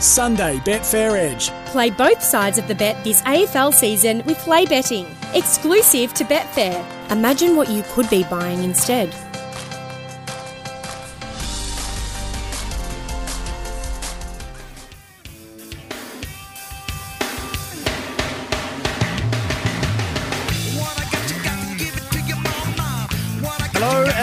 Sunday Betfair Edge. Play both sides of the bet this AFL season with Play Betting, exclusive to Betfair. Imagine what you could be buying instead.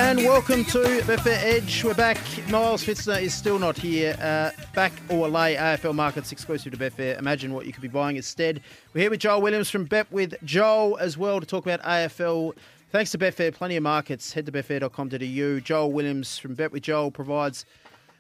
And welcome to Betfair Edge. We're back. Miles Fitzner is still not here. Uh, back or lay AFL markets exclusive to Betfair. Imagine what you could be buying instead. We're here with Joel Williams from Bet with Joel as well to talk about AFL. Thanks to Betfair, plenty of markets. Head to betfair.com.au. Joel Williams from Bet with Joel provides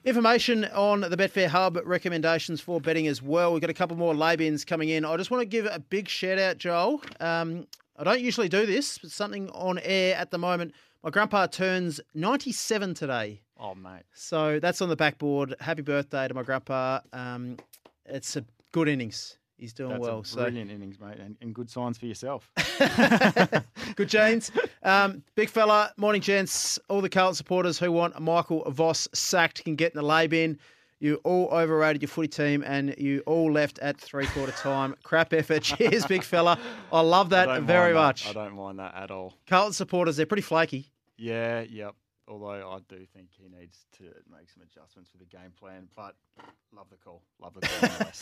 information on the Betfair Hub, recommendations for betting as well. We've got a couple more lay-ins coming in. I just want to give a big shout out, Joel. Um, I don't usually do this, but something on air at the moment. My grandpa turns 97 today. Oh, mate. So that's on the backboard. Happy birthday to my grandpa. Um, it's a good innings. He's doing That's well. a So brilliant innings, mate, and, and good signs for yourself. good genes. Um, big fella, morning gents. All the Carlton supporters who want Michael Voss sacked can get in the lay bin. You all overrated your footy team and you all left at three quarter time. Crap effort. Cheers, big fella. I love that don't very that. much. I don't mind that at all. Carlton supporters, they're pretty flaky. Yeah, yep. Although I do think he needs to make some adjustments with the game plan, but love the call. Love the call.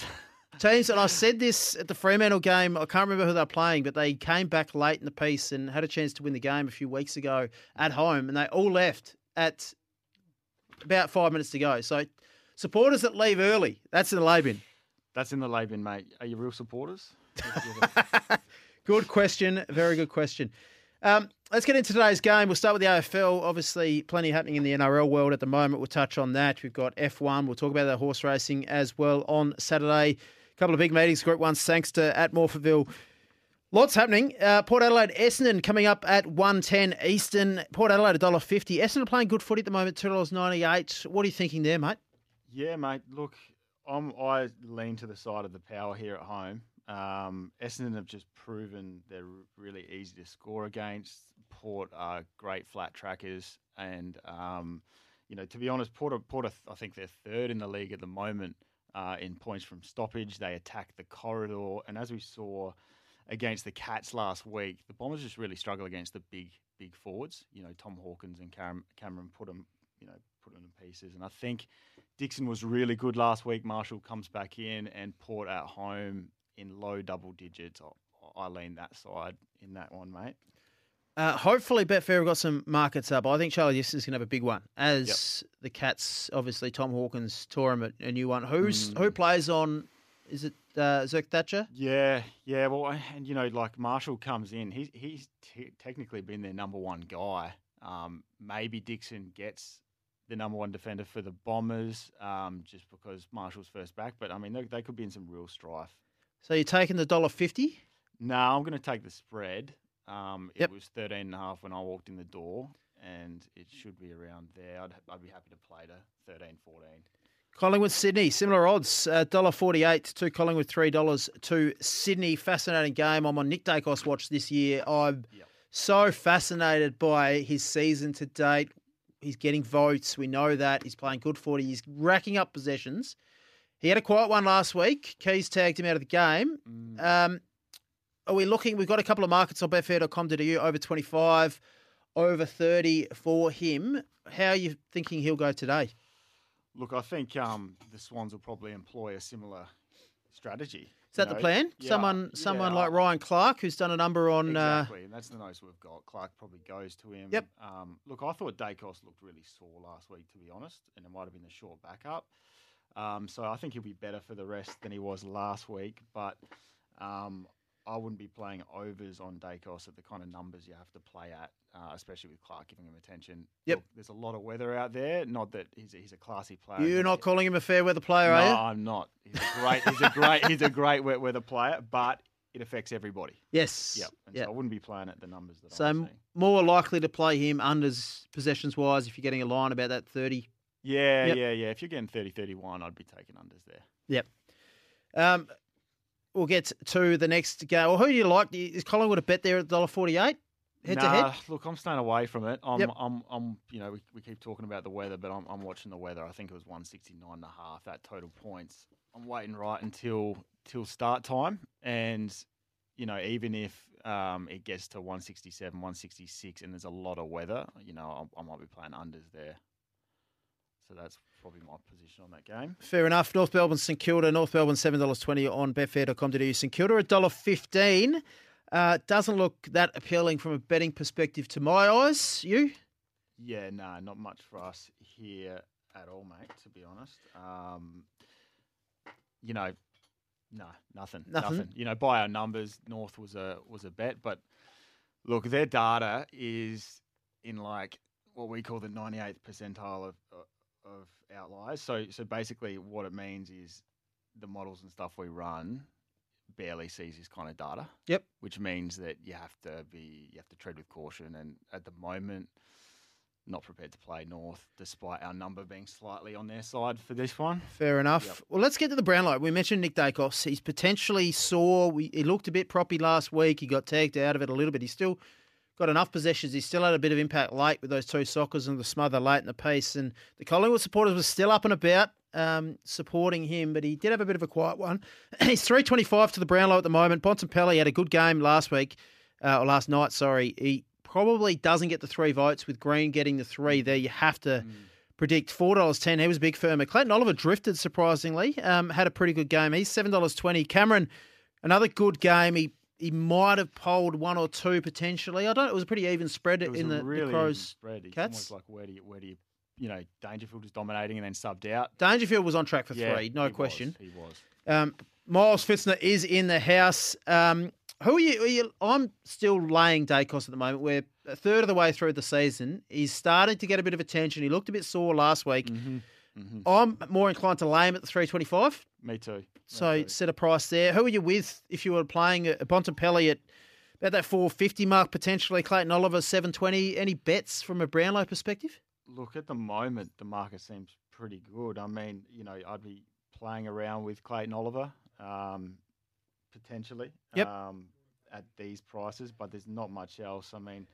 Teams, and I said this at the Fremantle game, I can't remember who they were playing, but they came back late in the piece and had a chance to win the game a few weeks ago at home, and they all left at about five minutes to go. So, supporters that leave early, that's in the lay bin. That's in the lay bin, mate. Are you real supporters? Good question. Very good question. Um, let's get into today's game. We'll start with the AFL. Obviously, plenty happening in the NRL world at the moment. We'll touch on that. We've got F1. We'll talk about the horse racing as well on Saturday. A couple of big meetings. Group one, Sangster at Morphettville. Lots happening. Uh, Port Adelaide, Essendon coming up at 110 Eastern. Port Adelaide, $1.50. Essendon are playing good footy at the moment, $2.98. What are you thinking there, mate? Yeah, mate. Look, I'm, I lean to the side of the power here at home. Um, Essendon have just proven they're really easy to score against. Port are great flat trackers, and um, you know, to be honest, Port, are- Port, are, I think they're third in the league at the moment uh, in points from stoppage. They attack the corridor, and as we saw against the Cats last week, the Bombers just really struggle against the big, big forwards. You know, Tom Hawkins and Cam- Cameron put them, you know, put them in pieces. And I think Dixon was really good last week. Marshall comes back in, and Port at home in low double digits. I, I lean that side in that one, mate. Uh, hopefully, Betfair have got some markets up. I think Charlie Dixon's going to have a big one. As the Cats, obviously, Tom Hawkins tore him a, a new one. Who's Mm. Who plays on, is it uh, Zerk Thatcher? Yeah, yeah. Well, and you know, like Marshall comes in, he's he's t- technically been their number one guy. Um, maybe Dixon gets the number one defender for the Bombers, um, just because Marshall's first back. But I mean, they, they could be in some real strife. So you're taking the dollar fifty. No, I'm going to take the spread. Um, Yep. It was 13 and a half when I walked in the door, and it should be around there. I'd, I'd be happy to play to 13, 14. Collingwood, Sydney, similar odds. Uh, Dollar forty-eight to Collingwood, three dollars to Sydney. Fascinating game. I'm on Nick Daicos watch this year. I'm Yep. so fascinated by his season to date. He's getting votes. We know that he's playing good footy. He's racking up possessions. He had a quiet one last week. Keys tagged him out of the game. Mm. Um, are we looking? We've got a couple of markets on betfair.com.au over 25, over 30 for him. How are you thinking he'll go today? Look, I think um, the Swans will probably employ a similar strategy. Is that the plan? someone someone like Ryan Clarke, who's done a number on. Uh, Exactly, and that's the most we've got. Clark probably goes to him. Yep. Um, look, I thought Daicos looked really sore last week, to be honest, and it might have been the short backup. Um, so I think he'll be better for the rest than he was last week. But um, I wouldn't be playing overs on Daicos at the kind of numbers you have to play at, uh, especially with Clarke giving him attention. Yep. Look, there's a lot of weather out there. Not that he's a, he's a classy player. you're not calling him a fair weather player, no, are you? No, I'm not. He's a great. He's a great. he's a great wet weather player, but it affects everybody. Yes. Yep. And Yep. so I wouldn't be playing at the numbers that So I'm more likely to play him unders possessions wise if you're getting a line about that 30. Yeah, Yep. yeah, yeah. If you're getting 30, 31, I'd be taking unders there. Yep. Um, we'll get to the next game. Well, who do you like? Is Collingwood a bet there at $1.48? Head to nah, head? look, I'm staying away from it. I'm, Yep. I'm, I'm, you know, we, we keep talking about the weather, but I'm, I'm watching the weather. I think it was 169 and a half, that total points. I'm waiting right until till start time, and you know, even if um, it gets to 167, 166, and there's a lot of weather, you know, I, I might be playing unders there. So that's probably my position on that game. Fair enough. North Melbourne, St Kilda. North Melbourne, $7.20 on betfair.com.au. St Kilda, $1.15. Uh, doesn't look that appealing from a betting perspective to my eyes. You? Yeah, no, not much for us here at all, mate, to be honest. Um, you know, no, nothing, Nothing? nothing. You know, by our numbers, North was a was a bet, but look, their data is in like what we call the 98th percentile of of outliers. So so basically, what it means is the models and stuff we run barely sees this kind of data. Yep. Which means that you have to be you have to tread with caution, and at the moment. Not prepared to play North, despite our number being slightly on their side for this one. Fair enough. Yep. Well, let's get to the Brownlow. We mentioned Nick Daicos. He's potentially sore. We, he looked a bit proppy last week. He got tagged out of it a little bit. He's still got enough possessions. He still had a bit of impact late with those two sockers and the smother late in the piece. And the Collingwood supporters were still up and about um, supporting him, but he did have a bit of a quiet one. He's 325 to the Brownlow at the moment. Bontempelli had a good game last week, uh, or last night, sorry. He probably doesn't get the three votes with Green getting the three there. You have to predict four dollars ten. He was a big firmer. Clayton Oliver drifted surprisingly. Um, had a pretty good game. He's seven dollars twenty. Cameron, another good game. He he might have polled one or two potentially. I don't. It was a pretty even spread It was in a the, really the even Crows. spread. It's Cats. almost like where do you where do you you know Dangerfield was dominating and then subbed out. Dangerfield was on track for Yeah, three, no he was, question. he was. Um, Miles Fitzner is in the house. Um, who are you, are you? I'm still laying Daicos at the moment. We're a third of the way through the season. He's starting to get a bit of attention. He looked a bit sore last week. Mm-hmm. I'm more inclined to lay him at the 325. Me too. Me So too. set a price there. Who are you with if you were playing a Bontempelli at about that 450 mark potentially? Clayton Oliver 720. Any bets from a Brownlow perspective? Look, at the moment, the market seems pretty good. I mean, you know, I'd be playing around with Clayton Oliver, um, potentially, Yep. um, at these prices, but there's not much else. I mean,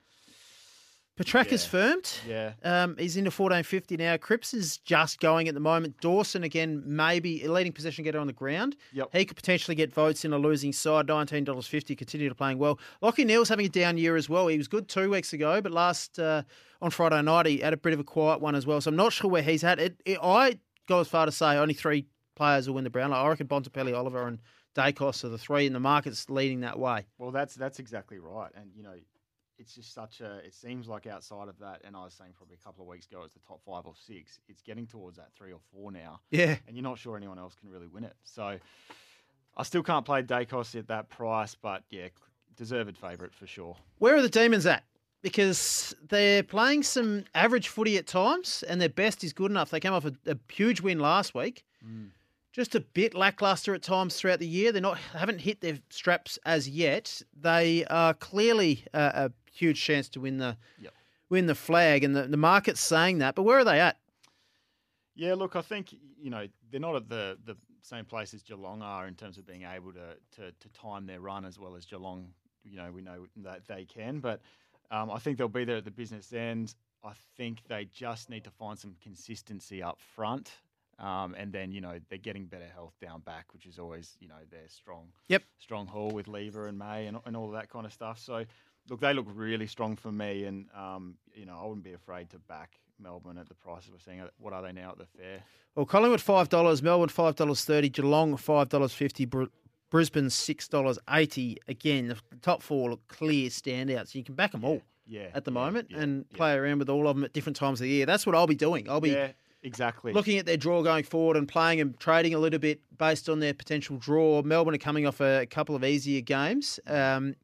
Petracca's Yeah. firmed. yeah, Um, he's into 1450 now. Cripps is just going at the moment. Dawson, again, maybe a leading possession getter on the ground. Yep. He could potentially get votes in a losing side. $19.50, continue to playing well. Lachie Neale's having a down year as well. He was good two weeks ago, but last uh, on Friday night, he had a bit of a quiet one as well. So I'm not sure where he's at. It, it, I go as far to say only three players will win the Brownlow. I reckon Bontempelli, Oliver, and Daicos are the three, and the market's leading that way. Well, that's that's exactly right, and you know, it's just such a. It seems like outside of that, and I was saying probably a couple of weeks ago, it's the top five or six. It's getting towards that three or four now, Yeah. and you're not sure anyone else can really win it. So, I still can't play Daicos at that price, but yeah, deserved favourite for sure. Where are the Demons at? Because they're playing some average footy at times, and their best is good enough. They came off a, a huge win last week. Mm. Just a bit lackluster at times throughout the year. They're not haven't hit their straps as yet. They are clearly a, a huge chance to win the Yep. win the flag, and the, the market's saying that. But where are they at? Yeah, look, I think you know they're not at the the same place as Geelong are in terms of being able to to, to time their run as well as Geelong. You know, we know that they can, but um, I think they'll be there at the business end. I think they just need to find some consistency up front, um, and then you know they're getting better health down back, which is always you know their strong Yep. strong haul with Lever and May and, and all of that kind of stuff. So. Look, they look really strong for me, and um, you know I wouldn't be afraid to back Melbourne at the prices we're seeing. What are they now at the fair? Well, Collingwood five dollars, Melbourne five dollars thirty, Geelong five dollars fifty, Br- Brisbane six dollars eighty. Again, the top four look clear standouts. You can back them all Yeah, at the yeah, moment yeah, and yeah. play around with all of them at different times of the year. That's what I'll be doing. I'll be exactly. looking at their draw going forward and playing and trading a little bit based on their potential draw. Melbourne are coming off a, couple of easier games. Um,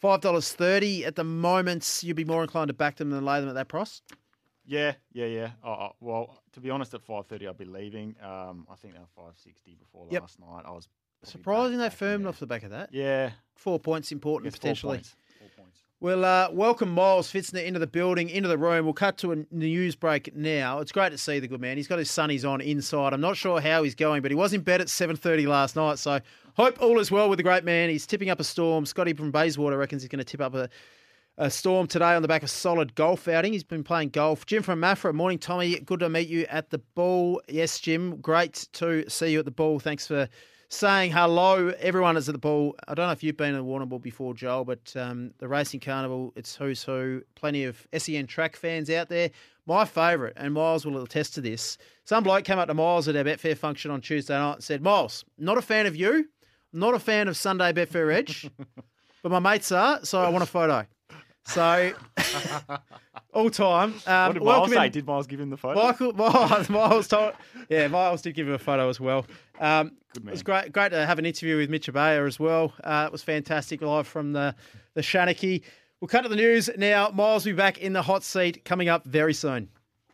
Five dollars thirty at the moment. You'd be more inclined to back them than lay them at that price. yeah, yeah, yeah. Oh, well, to be honest, at five thirty, I'd be leaving. Um, I think they were five sixty before Yep. last night. I was Surprising they firmed off the back of that. Yeah, Four points important it's four potentially. points. Four points. We'll uh, welcome Miles Fitzner into the building, into the room. We'll cut to a news break now. It's great to see the good man. He's got his sunnies on inside. I'm not sure how he's going, but he was in bed at 7.30 last night, so hope all is well with the great man. He's tipping up a storm. Scotty from Bayswater reckons he's going to tip up a, a storm today on the back of solid golf outing. He's been playing golf. Jim from Maffra, morning, Tommy. Good to meet you at the ball. Yes, Jim, great to see you at the ball. Thanks for saying hello. Everyone is at the ball. I don't know if you've been at the Warrnambool before, Joel, but um, the Racing Carnival, it's who's who. Plenty of SEN track fans out there. My favourite, and Miles will attest to this, some bloke came up to Miles at our Betfair function on Tuesday night and said, Miles, not a fan of you, not a fan of Sunday Betfair Edge, but my mates are, so I want a photo. So, all time. Um, what did Miles say? in- Did Miles give him the photo? Michael, Miles, Miles told, yeah, Miles did give him a photo as well. Um, Good It was great, great to have an interview with Mitch Abaya as well. Uh, it was fantastic live from the the Shanachie. We'll cut to the news now. Miles will be back in the hot seat coming up very soon.